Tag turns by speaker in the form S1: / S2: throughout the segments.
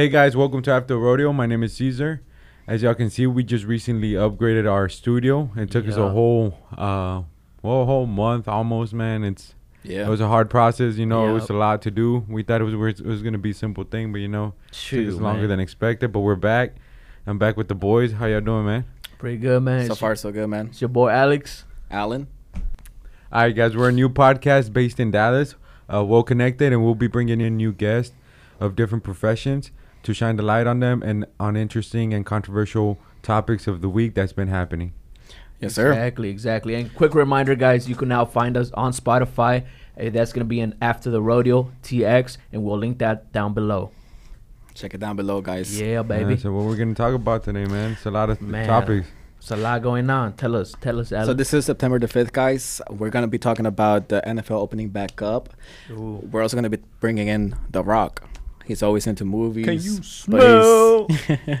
S1: Hey guys, welcome to After Rodeo. My name is Caesar. As y'all can see, we just recently upgraded our studio. It took us a
S2: Yeah.
S1: whole, uh, well, a whole month almost, man. It's
S3: Yeah.
S1: it was a hard process. You know, it was
S2: Yep.
S1: a lot to do. We thought it was it was gonna be a simple thing, but you know, it
S2: Shoot,
S1: took us longer
S2: man.
S1: than expected. But we're back. I'm back with the boys. How y'all doing, man?
S2: Pretty good, man.
S3: so
S2: It's
S3: far,
S2: your-
S3: so good, man.
S2: it's your boy Alex.
S3: Alan.
S1: All right, guys, we're a new podcast based in Dallas, uh, well connected, and we'll be bringing in new guests of different professions to shine the light on them and on interesting and controversial topics of the week that's been happening.
S3: Yes, sir.
S2: Exactly, exactly. And quick reminder, guys, you can now find us on Spotify. Uh, that's gonna be an After the Rodeo TX, and we'll link that down below.
S3: Check it down below, guys.
S2: Yeah, baby.
S1: Yeah, so what we're gonna talk about today, man? It's a lot of
S2: Man.
S1: topics.
S2: It's a lot going on. Tell us, tell us, Alex.
S3: So this is September the 5th, guys. We're going to be talking about the NFL opening back up.
S2: Ooh.
S3: We're also going to be bringing in The Rock. He's always into movies.
S2: Can you smell?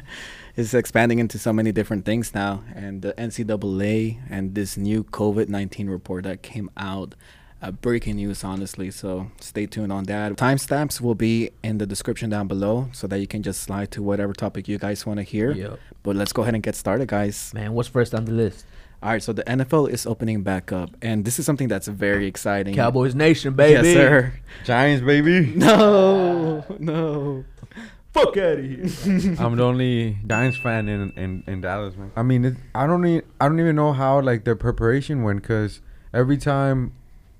S3: He's expanding into so many different things now. And the NCAA and this new COVID 19 report that came out. Uh, breaking news, honestly. So stay tuned on that. Timestamps will be in the description down below so that you can just slide to whatever topic you guys want to hear.
S2: Yep.
S3: But let's go ahead and get started, guys.
S2: Man, what's first on the list?
S3: All right, so the NFL is opening back up, and this is something that's very exciting.
S2: Cowboys Nation, baby.
S3: Yes, sir.
S1: Giants, baby.
S3: No, no.
S2: Fuck out of here.
S1: I'm the only Giants fan in in, in Dallas, man. I mean, it, I don't even I don't even know how like their preparation went because every time,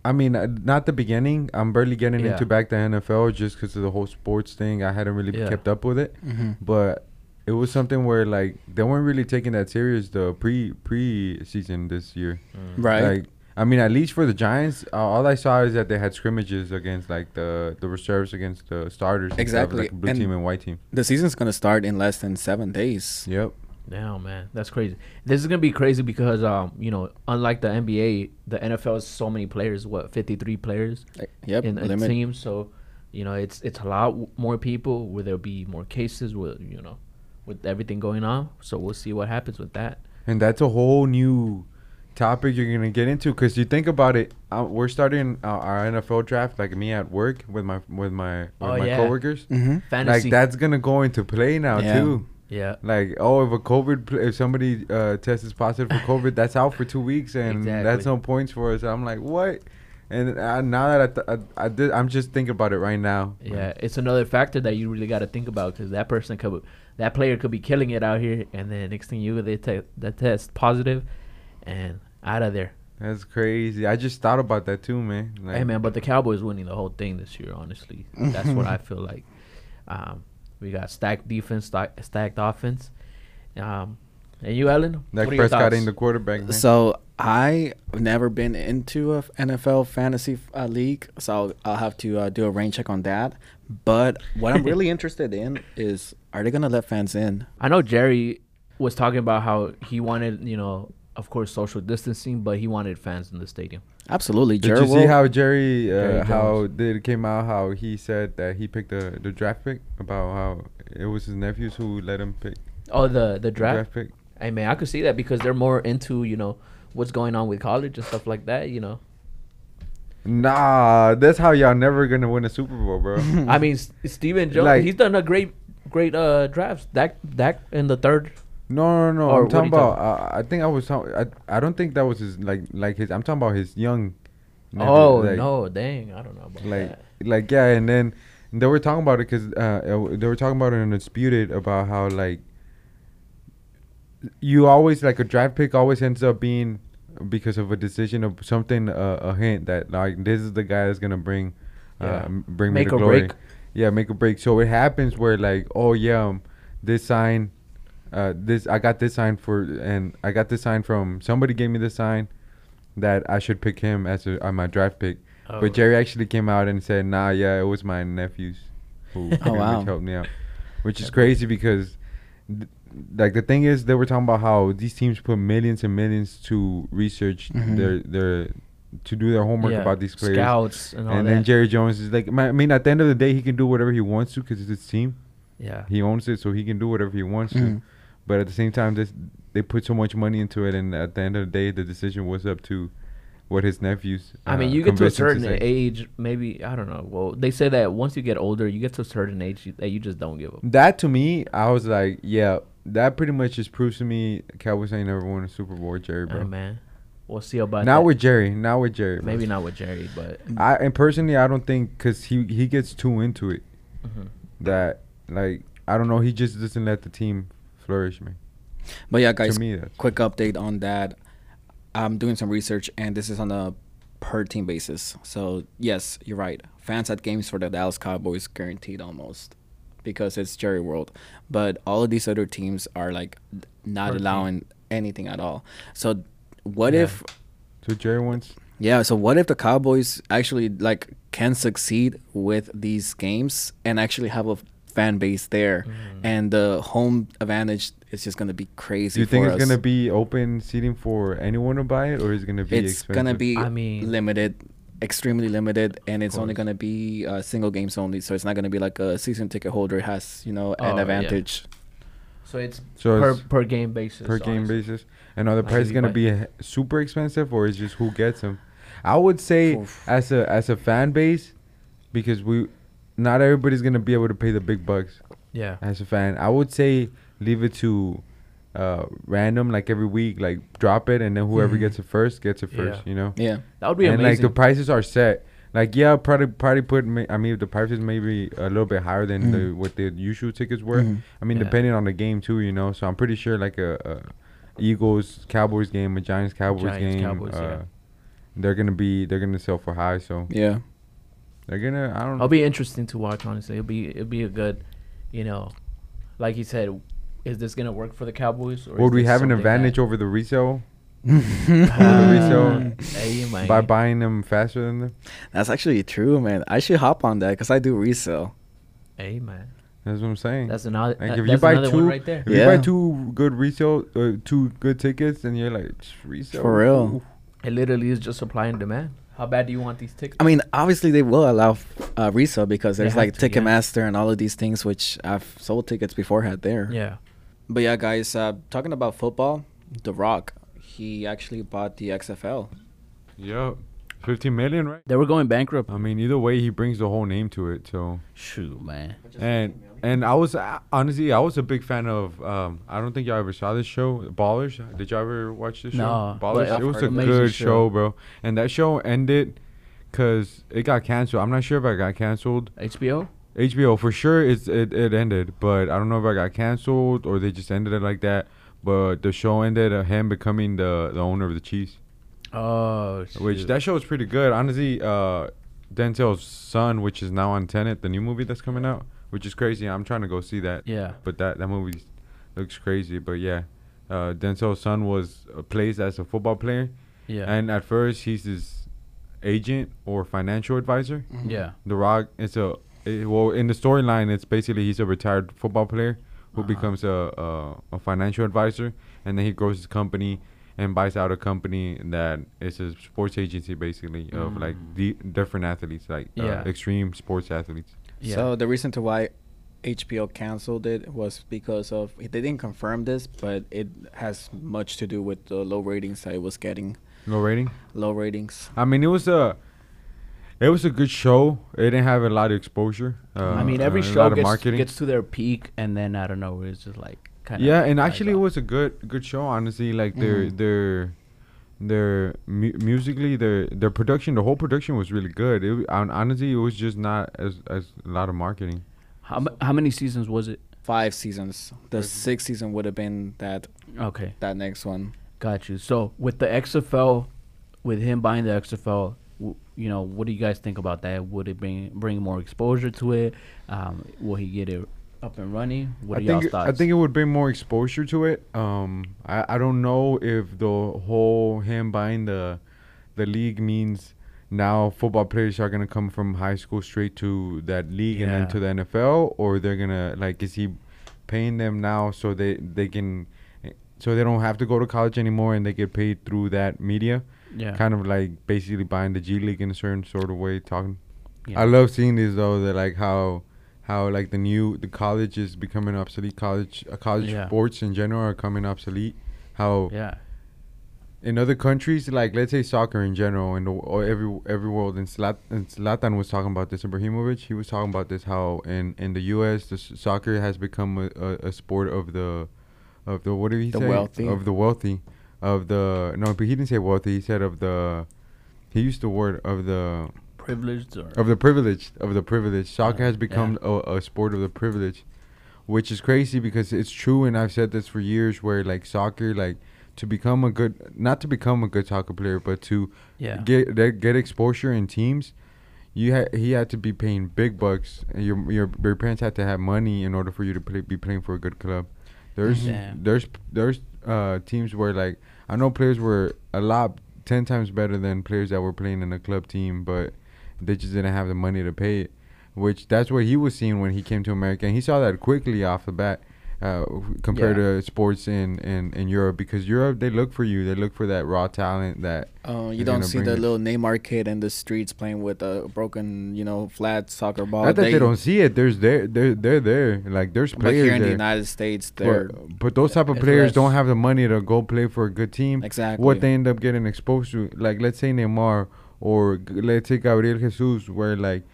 S1: I mean, uh, not the beginning. I'm barely getting
S2: Yeah.
S1: into back the NFL just because of the whole sports thing. I hadn't really
S2: Yeah.
S1: kept up with it,
S3: Mm-hmm.
S1: but it was something where like they weren't really taking that serious the pre pre season this year.
S3: Right.
S1: Like, I mean, at least for the Giants, uh, all I saw is that they had scrimmages against like the the reserves against the starters. and stuff,
S3: Exactly,
S1: like blue
S3: and-
S1: team and white team.
S3: the season's gonna start in less than seven days.
S1: Yep.
S2: Now, man, that's crazy. This is gonna be crazy because um, you know, unlike the NBA, the NFL has so many players. What, fifty three players
S3: Like, Yep.
S2: in a
S3: limit.
S2: team? So, you know, it's it's a lot w- more people. Will there be more cases? Will you know, with everything going on? So we'll see what happens with that.
S1: And that's a whole new topic you're gonna get into because you think about it. Uh, we're starting uh, our NFL draft like me at work with my with my with
S2: Oh,
S1: my
S2: yeah.
S1: coworkers.
S3: Mm-hmm.
S2: Fantasy.
S1: Like that's gonna go into play now
S3: Yeah.
S1: too.
S2: Yeah.
S1: Like oh, if a COVID, pl- if somebody uh, tests positive for COVID, that's out for two weeks, and
S2: Exactly.
S1: that's no points for us. I'm like, what? And uh, now that I, th- I, I did, I'm just thinking about it right now.
S2: Yeah, it's another factor that you really got to think about because that person could, that player could be killing it out here, and then next thing you they te- that test positive, and out of there.
S1: That's crazy. I just thought about that too, man. Like,
S2: hey man, but the Cowboys winning the whole thing this year. Honestly, that's what I feel like. Um, we got stacked defense, stack, stacked offense. Um, and you, Ellen,
S1: Dak
S2: what are your
S1: Prescott
S2: thoughts?
S1: ain't the quarterback. Man.
S3: So I've never been into a f- NFL fantasy uh, league, so I'll, I'll have to uh, do a rain check on that. But what I'm really interested in is, are they gonna let fans in?
S2: I know Jerry was talking about how he wanted, you know, of course, social distancing, but he wanted fans in the stadium.
S3: Absolutely,
S1: Did
S3: Jared
S1: you see how Jerry, uh,
S2: Jerry
S1: how did it came out? How he said that he picked the the draft pick about how it was his nephews who let him pick
S2: Oh, the the
S1: the
S2: draft.
S1: draft pick.
S2: Hey man, I could see that because they're more into you know what's going on with college and stuff like that. You know,
S1: Nah, that's how y'all never gonna win a Super Bowl, bro.
S2: I mean, S- Stephen Jones,
S1: Like-
S2: he's done a great, great uh drafts. Dak, Dak in the third.
S1: No, no, no.
S2: Or
S1: I'm
S2: what
S1: talking
S2: are you
S1: about. Uh, I think I was. Talk- I I don't think that was his like like his. I'm talking about his young. nephew,
S2: oh
S1: like,
S2: no, dang, I don't know about
S1: Like
S2: that.
S1: like yeah, and then they were talking about it because uh, uh, they were talking about it in disputed about how like you always like a draft pick always ends up being because of a decision of something uh, a hint that like this is the guy that's gonna bring uh,
S2: Yeah.
S1: bring
S2: Make
S1: me glory.
S2: break.
S1: Yeah, make a break. So it happens where like oh yeah, um, this sign, uh, this I got this sign for and I got this sign from somebody gave me this sign that I should pick him as a, on my draft pick.
S2: Oh,
S1: But Jerry actually came out and said, "Nah, yeah, it was my nephews who
S3: Oh, wow.
S1: helped me out," which is crazy because, th- like, the thing is, they were talking about how these teams put millions and millions to research
S3: Mhm.
S1: their their to do their homework
S2: yeah,
S1: about these players.
S2: scouts and all
S1: and
S2: that.
S1: then Jerry Jones is like, I mean, at the end of the day, he can do whatever he wants to because it's his team.
S2: yeah,
S1: He owns it, so he can do whatever he wants to.
S3: Mhm.
S1: But at the same time, this they put so much money into it, and at the end of the day, the decision was up to what his nephews.
S4: I mean,
S1: uh,
S4: you get to a certain
S1: say.
S4: age, maybe I don't know. Well, they say that once you get older, you get to a certain age you- that you just don't give up
S1: That to me, I was like, yeah, that pretty much just proves to me Cowboys ain't never won a Super Bowl, with Jerry, bro.
S4: Uh, man, we'll see about
S1: not
S4: that.
S1: with Jerry, not with Jerry. bro.
S4: maybe not with Jerry, but
S1: I and personally, I don't think because he he gets too into it
S4: mhm.
S1: that like I don't know. He just doesn't let the team flourish, man.
S3: But yeah, guys,
S1: to me, that's
S3: quick update on that. I'm doing some research, and this is on a per team basis. So yes, you're right. Fans at games for the Dallas Cowboys guaranteed almost because it's Jerry World. But all of these other teams are like not
S4: Per team.
S3: allowing anything at all. So what
S4: Yeah.
S3: if
S1: so Jerry wants.
S3: yeah, so what if the Cowboys actually like can succeed with these games and actually have a fan base there
S4: Mhm.
S3: and the home advantage is just gonna be crazy
S1: Do you think
S3: for
S1: it's
S3: us.
S1: gonna be open seating for anyone to buy it, or is it gonna be
S3: it's
S1: expensive?
S3: gonna be
S4: I mean-
S3: limited extremely limited and it's only gonna be uh, single games only so it's not gonna be like a season ticket holder has you know
S4: Oh,
S3: an
S4: yeah.
S3: advantage
S4: so it's
S1: so
S4: per
S1: it's
S4: per game basis.
S1: per game
S4: honestly.
S1: basis, and are the
S4: Like,
S1: price gonna be super expensive, or is just who gets them? I would say
S3: Oof.
S1: as a as a fan base, because we, not everybody's gonna be able to pay the big bucks.
S4: Yeah.
S1: as a fan. I would say leave it to uh random like every week like drop it and then whoever
S3: Mhm.
S1: gets it first gets it first
S4: Yeah.
S1: you know
S3: yeah
S4: That would be
S1: and like the prices are set like yeah probably probably put ma- i mean the prices maybe a little bit higher than the
S3: Mhm.
S1: what the usual tickets were
S3: Mhm.
S1: i mean
S4: Yeah.
S1: depending on the game too you know so i'm pretty sure like a, a eagles cowboys game a giants cowboys
S4: Giants,
S1: game
S4: Cowboys,
S1: uh,
S4: yeah.
S1: they're gonna be they're gonna sell for high so
S3: yeah
S1: they're gonna i don't
S4: It'll be interesting to watch. Honestly, it'll be it'll be a good, you know, like you said. Is this gonna work for the Cowboys? Or
S1: would we have an advantage
S4: that-
S1: over the resale
S4: Uh,
S1: resale
S4: hey,
S1: by buying them faster than them
S3: that's actually true man i should hop on that because i do resale
S4: Hey man,
S1: That's what I'm saying.
S4: that's another.
S1: like
S4: that-
S1: if you buy
S4: another one
S1: two,
S4: right there.
S1: if you buy two good resale, uh, two good tickets, and you're like resale
S3: For real.
S1: Ooh.
S4: It literally is just supply and demand. How bad do you want these tickets?
S3: i mean obviously they will allow uh, resale because there's like
S4: to, yeah.
S3: ticketmaster and all of these things which i've sold tickets before had there
S4: yeah.
S3: But yeah guys uh, talking about football the rock he actually bought the xfl
S1: Yep, fifteen million, right?
S2: They were going bankrupt.
S1: I mean, either way, he brings the whole name to it. So,
S2: Shoot, man.
S1: and and I was uh, honestly, I was a big fan of. Um, I don't think y'all ever saw this show, Ballers. Did y'all ever watch this show?
S2: No, but
S1: Ballers. It was a good show.
S2: show.
S1: bro. And that show ended because it got canceled. I'm not sure if I got canceled.
S4: HBO.
S1: HBO for sure it's it, it ended, but I don't know if I got canceled or they just ended it like that. But the show ended uh, him becoming the the owner of the Chiefs,
S4: Oh,
S1: which that show is pretty good. Honestly, uh, Denzel's son, which is now on Tenet, the new movie that's coming out, which is crazy. I'm trying to go see that,
S4: Yeah.
S1: but that that movie looks crazy. But yeah, uh, Denzel's son was uh, plays as a football player,
S4: Yeah.
S1: and at first he's his agent or financial advisor.
S4: yeah.
S1: The Rock is a it, well in the storyline. It's basically he's a retired football player who
S4: Uh-huh.
S1: becomes a, a a financial advisor, and then he grows his company and buys out a company that is a sports agency basically of like
S4: Mm.
S1: the different athletes, like
S4: Yeah.
S1: uh, extreme sports athletes.
S4: Yeah.
S3: So the reason to why HBO canceled it was because of they didn't confirm this, but it has much to do with the low ratings that it was getting.
S1: Low rating.
S3: Low ratings.
S1: I mean, it was a. It was a good show. It didn't have a lot of exposure. Uh,
S2: I mean, every
S1: uh,
S2: show gets,
S1: marketing.
S2: gets to their peak, and then I don't know, it's just like kind of.
S1: yeah, and actually, it was a good good show. Honestly, like their
S3: Mhm.
S1: their their mu- musically their their production, the whole production was really good. It honestly, it was just not as as a lot of marketing.
S2: How, m- how many seasons was it?
S3: Five seasons. The
S1: Crazy.
S3: sixth season would have been that
S2: Okay,
S3: that next one.
S2: got you. So with the XFL, with him buying the XFL, w- you know, what do you guys think about that? Would it bring bring more exposure to it? Um, will he get it up and running? What
S1: I
S2: are
S1: think
S2: y'all's
S1: it-
S2: thoughts?
S1: I think it would bring more exposure to it. Um, I, I don't know if the whole him buying the the league means now football players are gonna come from high school straight to that league and then to the NFL, or they're gonna like is he paying them now so they they can so they don't have to go to college anymore and they get paid through that media,
S2: yeah,
S1: kind of like basically buying the G League in a certain sort of way. Talking,
S2: yeah.
S1: I love seeing this though. That like how how like the new the college is becoming obsolete. College uh, college
S2: Yeah.
S1: sports in general are coming obsolete. How
S2: yeah,
S1: in other countries, like let's say soccer in general, and or every every world, and Zlat, and Zlatan was talking about this. Ibrahimovic, he was talking about this. How in in the U.S. the s- soccer has become a, a, a sport of the of the what did he
S3: The
S1: say?
S3: wealthy.
S1: of the wealthy, of the no, but he didn't say wealthy. He said of the. He used the word of the
S2: Privileged or
S1: of the privileged of the privileged. Soccer
S2: Uh,
S1: has become a, a sport of the privileged, which is crazy because it's true, and I've said this for years. Where like soccer, like to become a good, not to become a good soccer player, but to
S2: yeah.
S1: get get exposure in teams, you had he had to be paying big bucks. and Your your your parents had to have money in order for you to play, be playing for a good club. There's
S2: Yeah.
S1: there's there's uh teams where like I know players were a lot ten times better than players that were playing in a club team, but they just didn't have the money to pay it. Which that's what he was seeing when he came to America, and he saw that quickly off the bat. Uh, compared
S3: Yeah.
S1: to sports in, in, in Europe, because Europe they look for you, they look for that raw talent that
S3: Uh, you don't see the
S1: it.
S3: little Neymar kid in the streets playing with a broken, you know, flat soccer ball.
S1: Not that they, don't see it. There's there, they're they're there. Like there's players.
S3: But here in the. United States, they're
S1: but, but those type of players
S2: less-
S1: don't have the money to go play for a good team.
S3: exactly
S1: What they end up getting exposed to, like let's say Neymar or let's say Gabriel Jesus, where like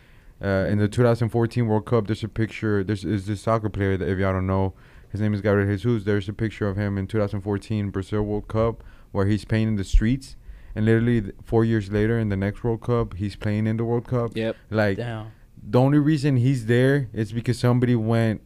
S1: uh, in the 2014 World Cup, there's a picture. There's is this soccer player that if y'all don't know, his name is Gabriel Jesus. There's a picture of him in 2014 Brazil World Cup where he's playing in the streets, and literally th- four years later in the next World Cup, he's playing in the World Cup.
S3: Yep.
S1: Like
S2: Damn.
S1: the only reason he's there is because somebody went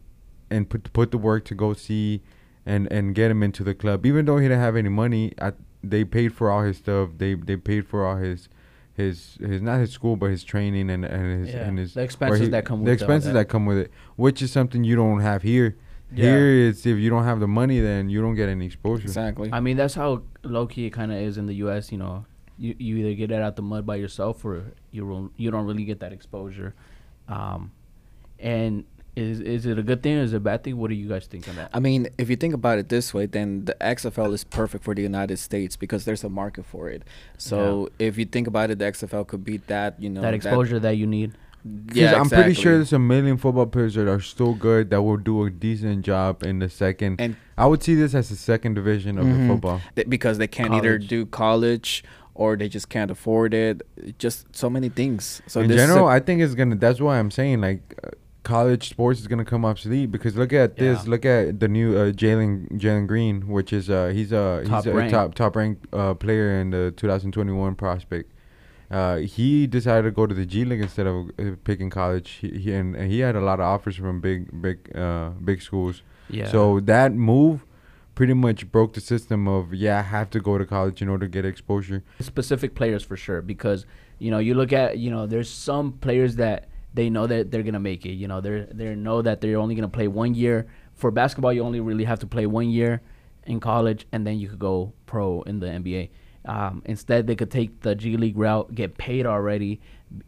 S1: and put put the work to go see and and get him into the club. Even though he didn't have any money, I, they paid for all his stuff. They they paid for all his his his not his school but his training and and his
S2: Yeah.
S1: and his
S2: The expenses
S1: he-
S2: that come
S1: the
S2: with all
S1: expenses
S2: that.
S1: that come with it, which is something you don't have here.
S2: Yeah.
S1: Here is if you don't have the money, then you don't get any exposure.
S3: Exactly.
S2: I mean, that's how low key it kind of is in the U.S. You know, you, you either get it out the mud by yourself or you don't, you don't really get that exposure. Um, and is is it a good thing or is it a bad thing? What do you guys think on that?
S3: I mean, if you think about it this way, then the XFL is perfect for the United States because there's a market for it. So if you think about it, the XFL could be that. You know,
S2: that exposure that you need.
S3: Yeah,
S1: I'm pretty sure there's a million football players that are still good that will do a decent job in the second.
S3: And
S1: I would see this as the second division of
S3: Mhm.
S1: the football.
S3: th- because they can't either do college or they just can't afford it. Just so many things. So
S1: in general, I think it's gonna. That's why I'm saying like, uh, college sports is gonna come obsolete because look at this. Look at the new uh, Jalen Jalen Green, which is uh he's a
S2: Top
S1: he's a
S2: ranked.
S1: top top ranked uh, player in the 2021 prospect. Uh, he decided to go to the G League instead of uh, picking college. He, he and, and he had a lot of offers from big big uh big schools.
S2: Yeah.
S1: So that move pretty much broke the system of yeah, I have to go to college in order to get exposure.
S2: specific players for sure because you know you look at you know there's some players that they know that they're gonna make it you know they're they know that they're only gonna play one year for basketball you only really have to play one year in college and then you could go pro in the NBA um, instead they could take the G League route get paid already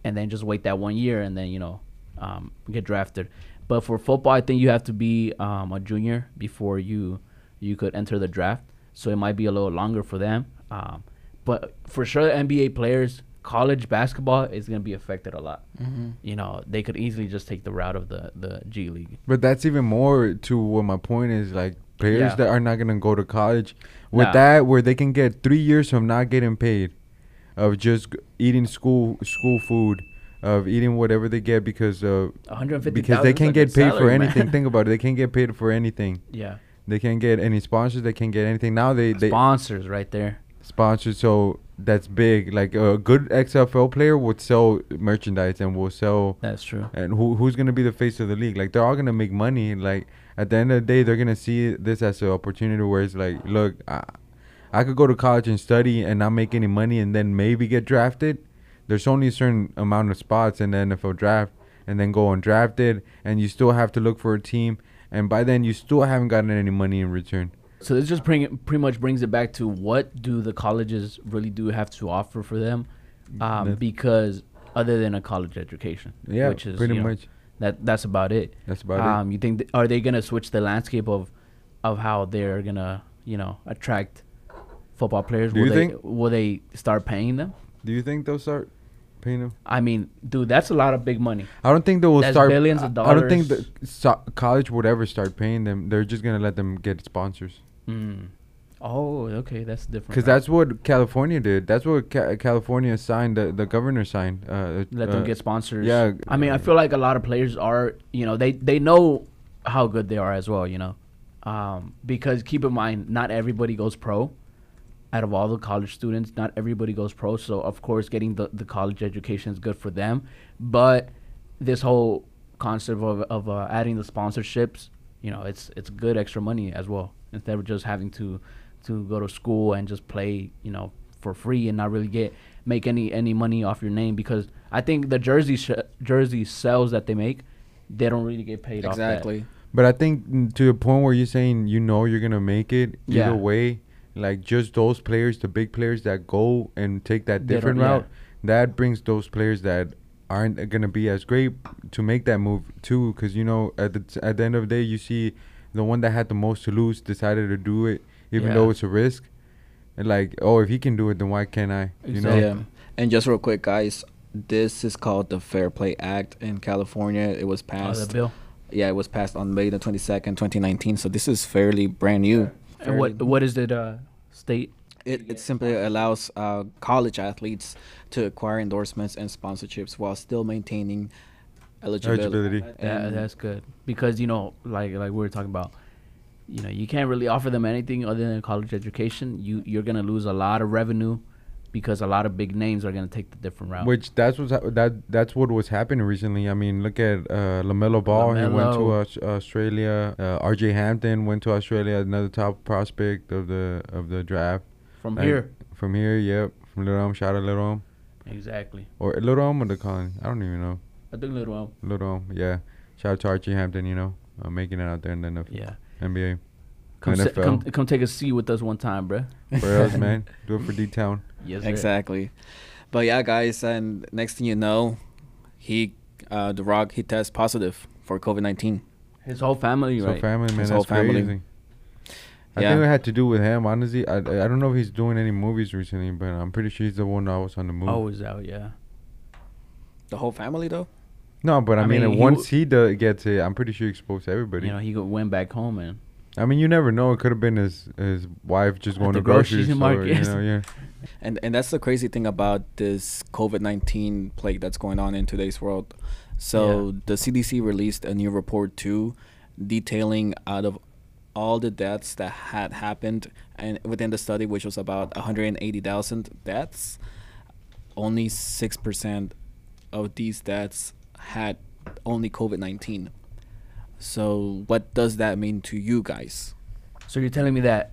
S2: and then just wait that one year and then you know um, get drafted but for football I think you have to be um, a junior before you you could enter the draft so it might be a little longer for them um, but for sure, NBA players, college basketball is gonna be affected a lot.
S3: Mhm.
S2: You know, they could easily just take the route of the the G League.
S1: But that's even more to what my point is. Like players
S2: Yeah.
S1: that are not gonna go to college, with
S2: Nah.
S1: that where they can get three years from not getting paid, of just eating school school food, of eating whatever they get because of
S2: 150
S1: because they can't get paid for anything. Think about it. They can't get paid for anything.
S2: yeah,
S1: They can't get any sponsors. They can't get anything. Now they they
S2: sponsors right there.
S1: sponsored. So that's big. Like a good XFL player would sell merchandise and will sell
S2: That's true.
S1: and who who's gonna be the face of the league? Like they're all gonna make money. Like at the end of the day, they're gonna see this as an opportunity where it's like, look, I, I could go to college and study and not make any money, and then maybe get drafted. There's only a certain amount of spots in the NFL draft, and then go undrafted, and you still have to look for a team, and by then you still haven't gotten any money in return.
S2: So this just bring pretty much brings it back to what do the colleges really do have to offer for them, um, because other than a college education,
S1: Yeah,
S2: which is
S1: pretty
S2: you know,
S1: much.
S2: That that's about it.
S1: That's about it.
S2: um, you think th- are they gonna switch the landscape of of how they're gonna you know attract football players?
S1: Do
S2: will
S1: you
S2: they
S1: think-
S2: will they start paying them?
S1: Do you think they'll start paying them?
S2: I mean, dude, that's a lot of big money.
S1: I don't think they will
S2: That's
S1: start.
S2: billions of
S1: dollars. I don't think the so- college would ever start paying them. They're just gonna let them get sponsors.
S2: Mm. Oh, okay, that's different.
S1: Because
S2: route.
S1: that's what California did. That's what Ca- California signed. The, the governor signed. Uh,
S2: let
S1: uh,
S2: them get sponsors.
S1: yeah,
S2: I mean, I feel like a lot of players are, you know, they they know how good they are as well, you know, um, because keep in mind, not everybody goes pro. Out of all the college students, not everybody goes pro. So of course, getting the, the college education is good for them. But this whole concept of of uh, adding the sponsorships, you know, it's it's good extra money as well instead of just having to to go to school and just play, you know, for free and not really get make any any money off your name because I think the jersey sh- jersey sales that they make, they don't really get paid off that.
S3: Exactly.
S1: But I think mm, to the point where you're saying you know you're gonna make it
S2: Yeah.
S1: either way, like just those players, the big players that go and take that
S2: They don't-
S1: different
S2: yeah.
S1: route, that brings those players that aren't gonna be as great to make that move too. Because you know at the t- at the end of the day, you see the one that had the most to lose decided to do it, even
S2: Yeah.
S1: though it's a risk. And like, oh, if he can do it, then why can't I? You know.
S3: Yeah. And just real quick, guys, this is called the Fair Play Act in California. It was passed.
S2: Oh,
S3: passed.
S2: the bill.
S3: yeah, it was passed on May the 22nd, 2019. So this is fairly brand new.
S2: And what what is it? Uh, state.
S3: It, it simply allows uh, college athletes to acquire endorsements and sponsorships while still maintaining eligibility.
S1: Eligibility.
S2: Yeah, that's good because you know, like like we were talking about, you know, you can't really offer them anything other than a college education. You you're gonna lose a lot of revenue because a lot of big names are gonna take the different route.
S1: Which that's what that that's what was happening recently. I mean, look at uh, LaMelo Ball. He went to
S2: LaMelo.
S1: Australia. Uh, R.J. Hampton went to Australia. Another top prospect of the of the draft.
S2: From here,
S1: From here, yep. From Little Elm, shout out Little Elm.
S2: exactly.
S1: Or Little Elm or the Colony. I don't even know.
S2: I think little um,
S1: Little Elm, yeah. Shout out to R.J. Hampton, you know, uh, making it out there in the N-
S2: yeah.
S1: NBA.
S2: Come, sit,
S1: NFL.
S2: come come take a seat with us one time, bruh.
S1: Where else, man? Do it for D Town.
S2: Yes, sir.
S3: Exactly. But yeah, guys, and next thing you know, he, uh, The Rock, he tests positive for COVID 19.
S2: His whole family,
S1: So
S2: right?
S1: family, man,
S3: His
S1: that's
S3: whole family.
S1: crazy. I
S3: Yeah.
S1: think it had to do with him. Honestly, I I don't know if he's doing any movies recently, but I'm pretty sure he's the one that was on the movie.
S2: oh, is out, yeah.
S3: The whole family, though?
S1: No, but I,
S2: I
S1: mean,
S2: mean, he
S1: once
S2: w-
S1: he do, gets it, I'm pretty sure he exposed to everybody.
S2: You know, he go- went back home and
S1: I mean, you never know. It could have been his his wife just going to grocery
S2: grocery
S1: store. You know, yeah.
S3: And and that's the crazy thing about this COVID nineteen plague that's going on in today's world. So the CDC released a new report too, detailing out of all the deaths that had happened and within the study, which was about 180,000 deaths, only six percent of these deaths had only COVID nineteen. So what does that mean to you guys?
S2: so you're telling me that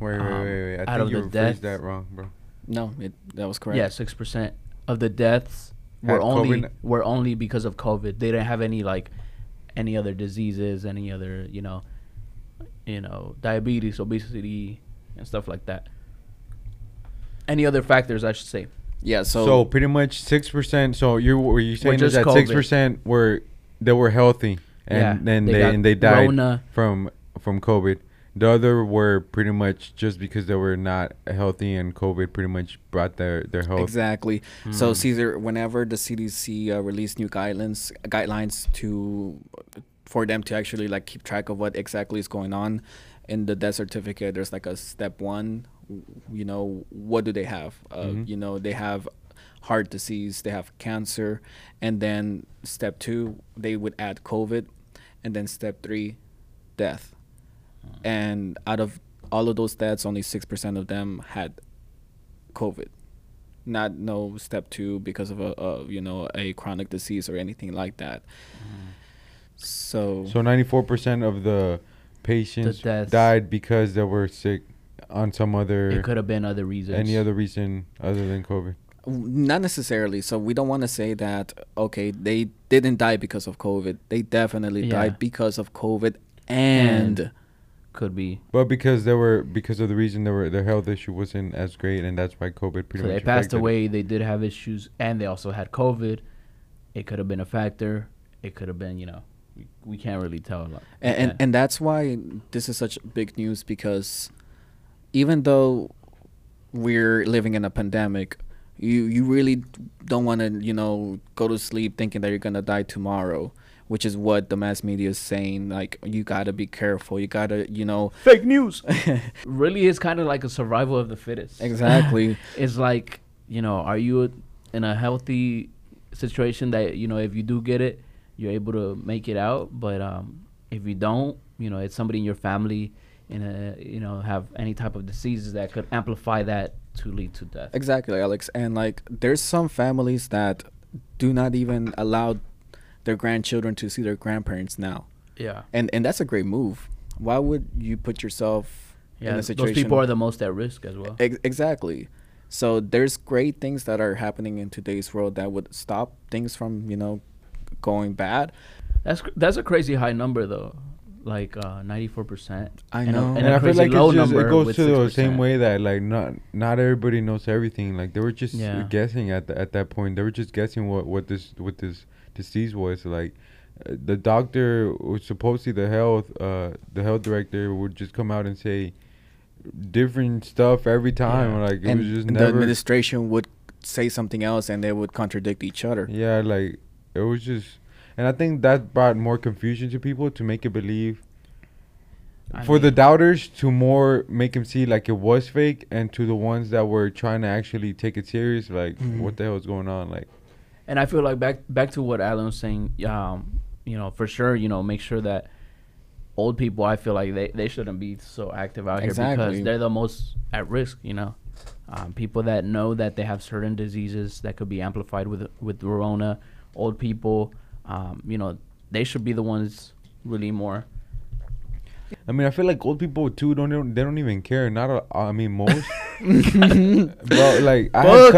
S1: Wait, wait,
S2: Um,
S1: wait, wait. I
S2: out
S1: think
S2: of
S1: you
S2: the
S1: rephrased
S2: deaths-
S1: that wrong, bro.
S3: No, it that was correct.
S2: Yeah, six percent of the deaths were only
S1: COVID?
S2: were only because of COVID. They didn't have any like any other diseases, any other you know, you know, diabetes, obesity, and stuff like that. Any other factors, I should say.
S3: Yeah.
S1: So,
S3: So,
S1: pretty much six percent. So you were you saying is that six percent were they were healthy and
S2: Yeah,
S1: then
S2: they
S1: they, and they died
S2: Rona.
S1: from from COVID. The other were pretty much just because they were not healthy and COVID pretty much brought their their health.
S3: Exactly. So
S2: Hmm.
S3: Caesar, whenever the CDC uh, released new guidelines guidelines to for them to actually like keep track of what exactly is going on in the death certificate, there's like a step one. W- You know, what do they have? Uh,
S1: Mhm.
S3: You know, they have heart disease, they have cancer, and then step two, they would add COVID, and then step three, death. And out of all of those deaths, only six percent of them had COVID not no step two because of a, a you know a chronic disease or anything like that. So,
S1: So ninety four percent of the patients
S2: deaths.
S1: died because they were sick on some other
S2: It could have been other reasons.
S1: any other reason other than COVID.
S3: not necessarily. So we don't want to say that okay they didn't die because of COVID. They definitely
S2: Yeah.
S3: died because of COVID and,
S2: And- could be.
S1: But because they were because of the reason they were their health issue wasn't as great, and that's why COVID pretty
S2: So
S1: much
S2: they passed
S1: affected
S2: away. They did have issues, and they also had COVID. It could have been a factor. It could have been, you know, we, we can't really tell a lot.
S3: and, and and that's why this is such big news because even though we're living in a pandemic you you really don't want to you know go to sleep thinking that you're gonna die tomorrow which is what the mass media is saying. Like you gotta be careful. You gotta, you know,
S2: Fake news. really, it's kind of like a survival of the fittest.
S3: exactly.
S2: it's like you know, are you in a healthy situation that you know if you do get it, you're able to make it out, but um, if you don't, you know, it's somebody in your family in a you know have any type of diseases that could amplify that to lead to death.
S3: Exactly, Alex. And like, there's some families that do not even allow their grandchildren to see their grandparents now,
S2: Yeah,
S3: and and that's a great move. Why would you put yourself
S2: yeah.
S3: in a situation?
S2: Those people are the most at risk as well.
S3: Ex- exactly. So there's great things that are happening in today's world that would stop things from you know going bad.
S2: That's that's a crazy high number though, like uh, ninety four percent.
S3: I
S2: And a-
S3: know.
S2: and
S1: And
S2: a
S1: I feel like
S2: low
S1: it's just, it
S2: number
S1: goes
S2: with
S1: to the same way that like not not everybody knows everything. Like they were just
S2: Yeah.
S1: guessing at the, at that point. They were just guessing what what this what this disease was. Like uh, the doctor was supposedly the health uh the health director would just come out and say different stuff every time.
S2: Yeah.
S1: Like it
S3: and
S1: was just
S3: the
S1: never.
S3: administration would say something else, and they would contradict each other.
S1: Yeah, like it was just, and I think that brought more confusion to people to make it believe
S2: I
S1: for the doubters to more make him see like it was fake, and to the ones that were trying to actually take it serious, like
S3: Mhm.
S1: what the hell is going on? Like,
S2: And I feel like back back to what Alan was saying, um, you know, for sure, you know, make sure that old people, I feel like they, they shouldn't be so active out here because they're the most at risk, you know. Um, people that know that they have certain diseases that could be amplified with with Rona, old people, um, you know, they should be the ones really more.
S1: I mean, I feel like old people too don't even- they don't even care. Not a, I mean most, bro. Like I had,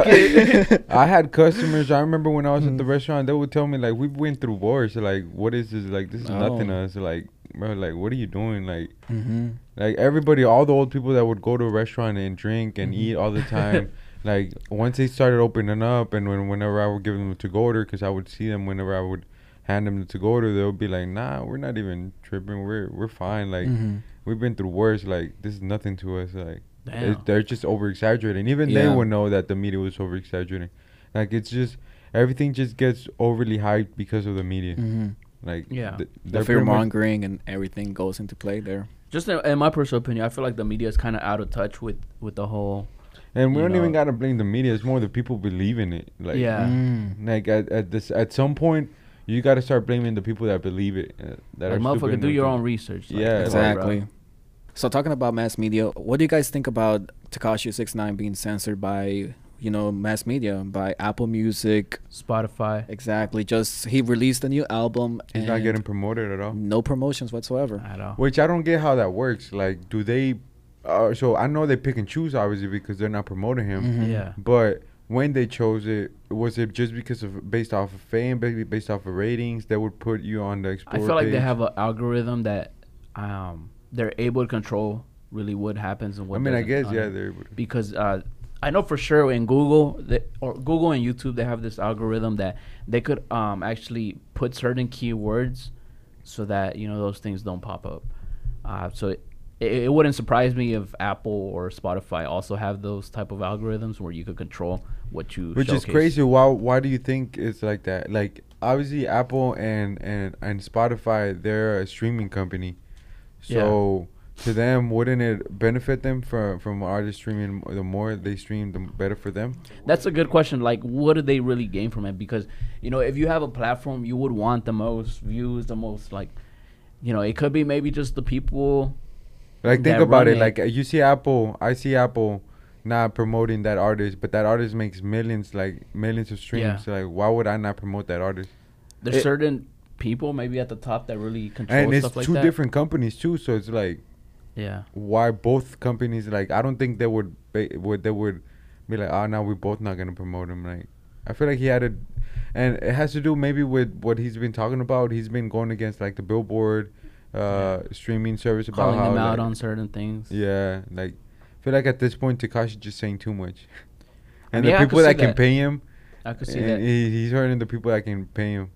S1: cu- I had customers. I remember when I was at the restaurant, they would tell me like we went through wars. Like what is this? Like this is nothing to
S3: Oh.
S1: us. Like bro, like what are you doing? Like
S3: Mm-hmm.
S1: Like everybody, all the old people that would go to a restaurant and drink and
S3: Mhm.
S1: eat all the time. like once they started opening up, and when whenever I would give them to-go order, because I would see them whenever I would hand them the to-go order, they'll be like, "Nah, we're not even tripping. We're we're fine. Like
S3: Mm-hmm.
S1: we've been through worse. Like this is nothing to us. Like it, they're just over exaggerating. Even they
S3: Yeah.
S1: would know that the media was over exaggerating. Like it's just everything just gets overly hyped because of the media.
S3: Mm-hmm.
S1: Like
S2: Yeah.
S1: th-
S3: The fear mongering and everything goes into play there.
S2: Just in, in my personal opinion, I feel like the media is kind of out of touch with with the whole.
S1: And we
S2: you
S1: don't even gotta blame the media. It's more the people believe in it. Like
S2: Yeah.
S3: Mm.
S1: Like at, at this at some point, you got to start blaming the people that believe it. Uh, that
S2: Like,
S1: are
S2: motherfucker, do your own research. Like,
S1: Yeah,
S2: that's all.
S3: Exactly. So talking about mass media, what do you guys think about Tekashi Six Nine being censored by you know mass media by Apple Music?
S2: Spotify.
S3: Exactly. Just he released a new album.
S1: to- He's not getting promoted at all.
S3: no promotions whatsoever.
S2: At all.
S1: Which I don't get how that works. Like, do they? Uh, so I know they pick and choose obviously because they're not promoting him.
S3: Mhm.
S2: Yeah.
S1: But when they chose it, was it just because of based off of fame, based off of ratings that would put you on the
S2: I feel like they have an algorithm that um they're able to control really what happens and what.
S1: I mean, I guess yeah, they're.
S2: because uh, I know for sure in Google they, or Google and YouTube they have this algorithm that they could um actually put certain keywords so that you know those things don't pop up. Uh, so it, it, it wouldn't surprise me if Apple or Spotify also have those type of algorithms where you could control what you.
S1: Which is crazy. Why? Why do you think it's like that? Like obviously, Apple and and and Spotify, they're a streaming company. So to them, wouldn't it benefit them from from artists streaming? The more they stream, the better for them.
S2: That's a good question. Like, what do they really gain from it? Because you know, if you have a platform, you would want the most views, the most like, you know, it could be maybe just the people.
S1: Like think about it.
S2: run
S1: Like you see Apple, I see Apple not promoting that artist, but that artist makes millions, like millions of streams.
S2: Yeah.
S1: So like, why would I not promote that artist?
S2: There's
S1: It-
S2: certain people maybe at the top that really control
S1: And it's
S2: like
S1: two
S2: that.
S1: different companies too. So it's like.
S2: Yeah.
S1: why both companies like I don't think they would ba- would they would be like ah, oh now we're both not gonna promote him like I feel like he had a and it has to do maybe with what he's been talking about he's been going against like the Billboard uh streaming service about
S2: Calling
S1: how
S2: them out
S1: like-
S2: on certain things.
S1: yeah like I feel like at this point Tekashi just saying too much and
S2: mean,
S1: the
S2: I
S1: people
S2: see
S1: that can
S2: that.
S1: pay him
S2: I could see that.
S1: he, he's hurting the people that can pay him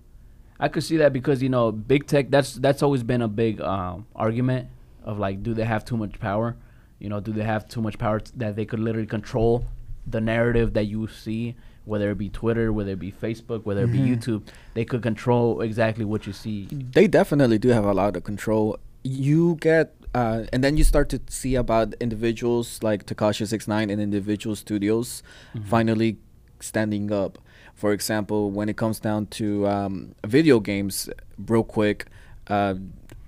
S2: I could see that because you know, big tech. That's that's always been a big um, argument of like, do they have too much power? You know, do they have too much power t- that they could literally control the narrative that you see whether it be Twitter, whether it be Facebook, whether it be
S3: Mhm.
S2: YouTube, they could control exactly what you see.
S3: They definitely do have a lot of control. You get, uh, and then you start to see about individuals like Tekashi Six Nine and individual studios
S2: Mhm.
S3: finally standing up. For example, when it comes down to um, video games, real quick, uh,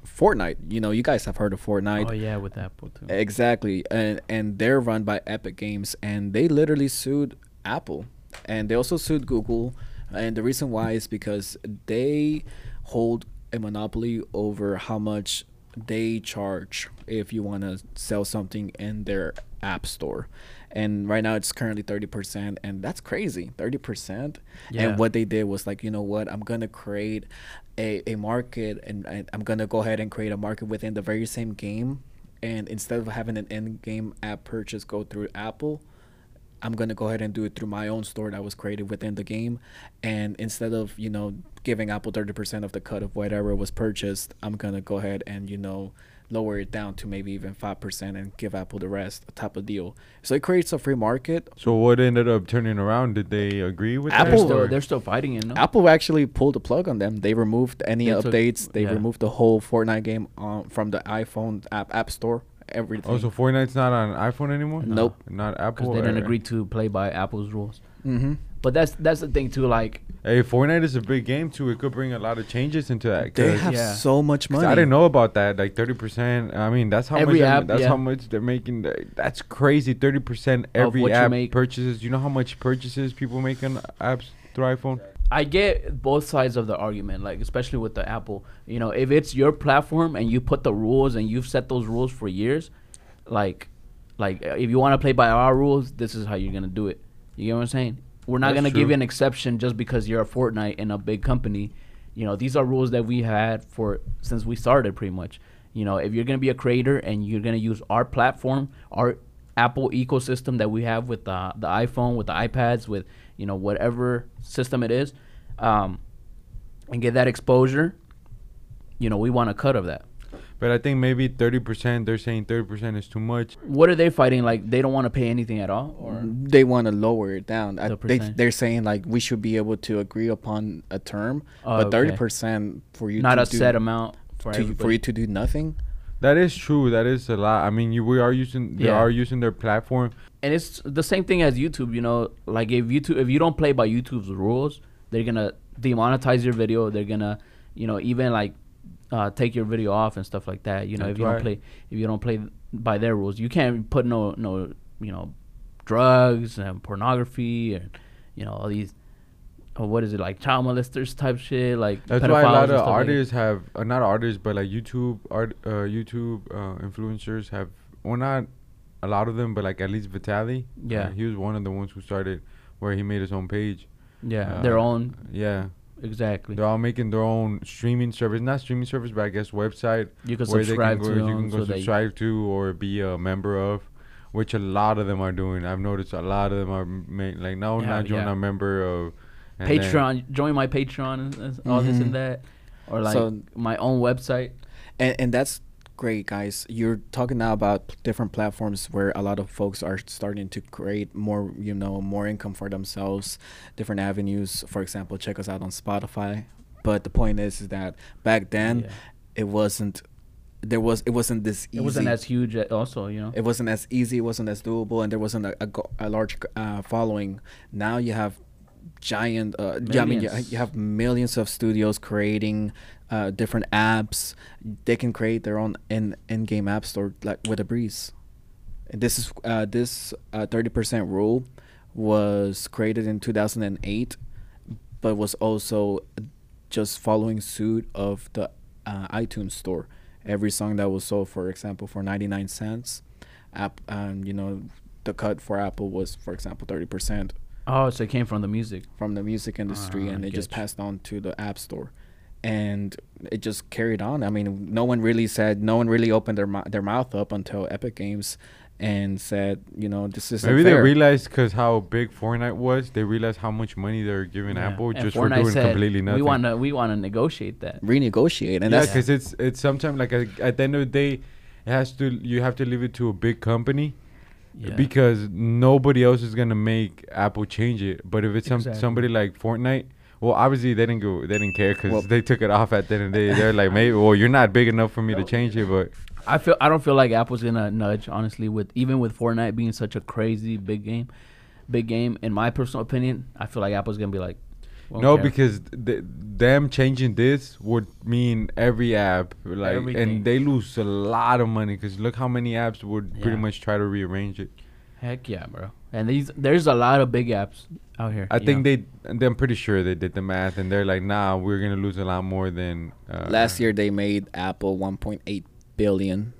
S3: Fortnite. You know, you guys have heard of Fortnite.
S2: Oh yeah, with Apple too.
S3: Exactly, and and they're run by Epic Games, and they literally sued Apple, and they also sued Google, and the reason why is because they hold a monopoly over how much they charge if you want to sell something in their app store, and right now it's currently thirty percent, and that's crazy, thirty percent.
S2: Yeah.
S3: And what they did was like, you know what, I'm gonna create a, a market, and I, I'm gonna go ahead and create a market within the very same game and instead of having an in-game app purchase go through Apple, I'm gonna go ahead and do it through my own store that was created within the game, and instead of you know giving Apple 30% of the cut of whatever was purchased, I'm gonna go ahead and you know lower it down to maybe even five percent and give Apple the rest, a type of deal. So it creates a free market.
S1: So what ended up turning around? Did they agree with
S2: They're
S3: Apple-
S1: that?
S2: still,
S1: or-
S2: they're still fighting it. No?
S3: Apple actually pulled the plug on them. They removed any
S2: They took-
S3: updates. They
S2: yeah.
S3: removed the whole Fortnite game um, from the iPhone app app store. Everything.
S1: Oh, so Fortnite's not on iPhone anymore?
S3: No. Nope.
S1: Not Apple.
S2: because they didn't agree to play by Apple's rules.
S3: mm-hmm.
S2: But that's that's the thing too. Like
S1: Hey, Fortnite is a big game too. It could bring a lot of changes into that.
S3: They
S1: 'cause-
S3: have
S2: Yeah.
S3: so much money.
S1: I didn't know about that. Like thirty percent. I mean, that's how
S2: Every
S1: much. they're-
S2: app,
S1: that's
S2: yeah.
S1: how much they're making. That's crazy. Thirty percent every
S2: what you
S1: app
S2: make.
S1: purchases. You know how much purchases people make on apps through iPhone?
S2: I get both sides of the argument, like especially with the Apple. You know, if it's your platform and you put the rules and you've set those rules for years, like, like uh, if you want to play by our rules, this is how you're gonna do it. You get what I'm saying? We're not
S1: That's
S2: gonna give you an exception just because you're a Fortnite and a big company. You know, these are rules that we had for since we started, pretty much. You know, if you're gonna be a creator and you're gonna use our platform, our Apple ecosystem that we have with the the iPhone, with the iPads, with you know whatever system it is, um, and get that exposure, you know, we want a cut of that.
S1: But I think maybe thirty percent. They're saying thirty percent is too much.
S2: What are they fighting? Like they don't want to pay anything at all, or
S3: they want to lower it down. I,
S2: The
S3: they
S2: percent.
S3: they're saying like we should be able to agree upon a term,
S2: Oh,
S3: but
S2: okay.
S3: thirty percent for you
S2: not
S3: to
S2: a
S3: do,
S2: set amount for
S3: to, for you to do nothing.
S1: That is true. That is a lot. I mean, you we are using. They
S2: Yeah.
S1: are using their platform.
S2: And it's the same thing as YouTube. You know, like if YouTube, if you don't play by YouTube's rules, they're gonna demonetize your video. They're gonna, you know, even like uh, take your video off and stuff like that. You know,
S1: That's
S2: if you
S1: right.
S2: don't play, if you don't play by their rules, you can't put no, no, you know, drugs and pornography and you know all these. Oh, what is it like child molesters type shit like
S1: That's why a lot of
S2: stuff like
S1: artists have, uh, not artists, but like YouTube art, uh, YouTube uh, influencers have, well, not a lot of them, but like at least Vitaly.
S2: Yeah.
S1: uh, he was one of the ones who started where he made his own page.
S2: yeah
S1: uh,
S2: their own
S1: Yeah,
S2: exactly
S1: they're all making their own streaming service, not streaming service, but I guess website
S2: you can
S1: where
S2: subscribe
S1: they can
S2: to
S1: go, you can go
S2: so
S1: subscribe to or be a member of, which a lot of them are doing. I've noticed a lot of them are ma- like, no,
S2: Yeah,
S1: not join
S2: yeah.
S1: a member of. and then-
S2: Patreon, join my Patreon and, and all this
S3: Mhm.
S2: and that, or like
S3: So-
S2: my own website.
S3: And and that's great, guys. You're talking now about different platforms where a lot of folks are starting to create more, you know, more income for themselves, different avenues. For example, check us out on Spotify. But the point is, is that back then
S2: Yeah.
S3: it wasn't. There was it wasn't this easy.
S2: It wasn't as huge, uh, also, you know.
S3: it wasn't as easy, it wasn't as doable, and there wasn't a, a, a large uh, following. Now you have giant, uh, yeah, I mean, you, you have millions of studios creating uh, different apps. They can create their own in in-game app store like with a breeze. And this is uh, this thirty percent rule was created in two thousand and eight, but was also just following suit of the uh, iTunes store. Every song that was sold, for example, for 99 cents, app, um, you know, the cut for Apple was, for example, 30%
S2: Oh, so it came from the music.
S3: from the music industry,
S2: Ah,
S3: and it just passed on to the App Store, and it just carried on. I mean, no one really said, no one really opened their their mouth up until Epic Games, and said, you know, this is
S1: Maybe they realized because how big Fortnite was, they realized how much money they're giving
S2: Yeah.
S1: Apple
S2: And
S1: just for
S2: Fortnite
S1: doing
S2: said,
S1: completely nothing.
S2: We want to we want to negotiate that.
S3: renegotiate, and
S1: yeah,
S3: that's
S1: because it's it's sometimes like a, at the end of the day, it has to you have to leave it to a big company
S2: Yeah.
S1: because nobody else is gonna make Apple change it. But if it's some somebody like Fortnite, well, obviously they didn't go, they didn't care because
S3: Well-
S1: they took it off at the end of the day. They're like, maybe, well, you're not big enough for me to change it, but
S2: I feel I don't feel like Apple's gonna nudge honestly with even with Fortnite being such a crazy big game, big game. In my personal opinion, I feel like Apple's gonna be like,
S1: no,
S2: care."
S1: because th- them changing this would mean every app, like,
S2: Everything.
S1: and they lose a lot of money because look how many apps would pretty much try to rearrange it.
S2: heck yeah, bro. And these there's a lot of big apps out here.
S1: I think
S2: know?
S1: they, and I'm pretty sure they did the math, and they're like, nah, we're gonna lose a lot more than uh,
S3: Last year they made Apple 1.8 billion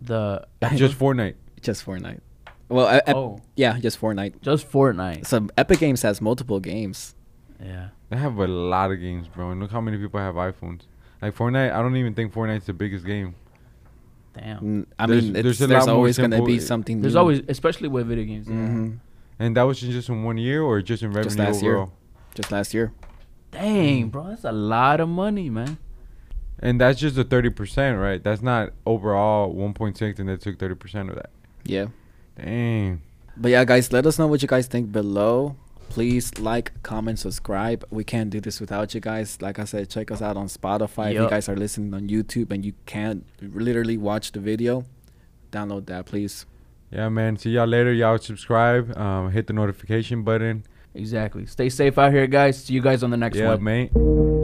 S2: the
S1: just Fortnite.
S3: just Fortnite. Well, uh, Ep-
S2: oh
S3: yeah, just Fortnite.
S2: just Fortnite.
S3: So Epic Games has multiple games.
S2: Yeah.
S1: They have a lot of games, bro. And look how many people have iPhones. Like Fortnite, I don't even think Fortnite's the biggest game.
S2: Damn.
S3: I
S1: There's-
S3: mean,
S1: there's
S3: it's,
S1: a
S3: there's, always going to be something.
S2: There's
S3: new.
S2: always, especially with video games. yeah.
S1: And that was just in one year, or just in revenue
S3: Just last year.
S1: overall.
S3: just last year.
S2: Dang, mm. bro, that's a lot of money, man.
S1: And that's just the thirty percent, right? That's not overall one point six, and they took thirty percent of that.
S3: Yeah.
S1: Dang.
S3: But yeah, guys, let us know what you guys think below. Please like, comment, subscribe. We can't do this without you guys. Like I said, check us out on Spotify. If you guys are listening on YouTube and you can't literally watch the video, download that, please.
S1: Yeah, man. See y'all later. Y'all subscribe. Um, hit the notification button.
S2: Exactly. Stay safe out here, guys. See you guys on the next
S1: yeah,
S2: one.
S1: mate.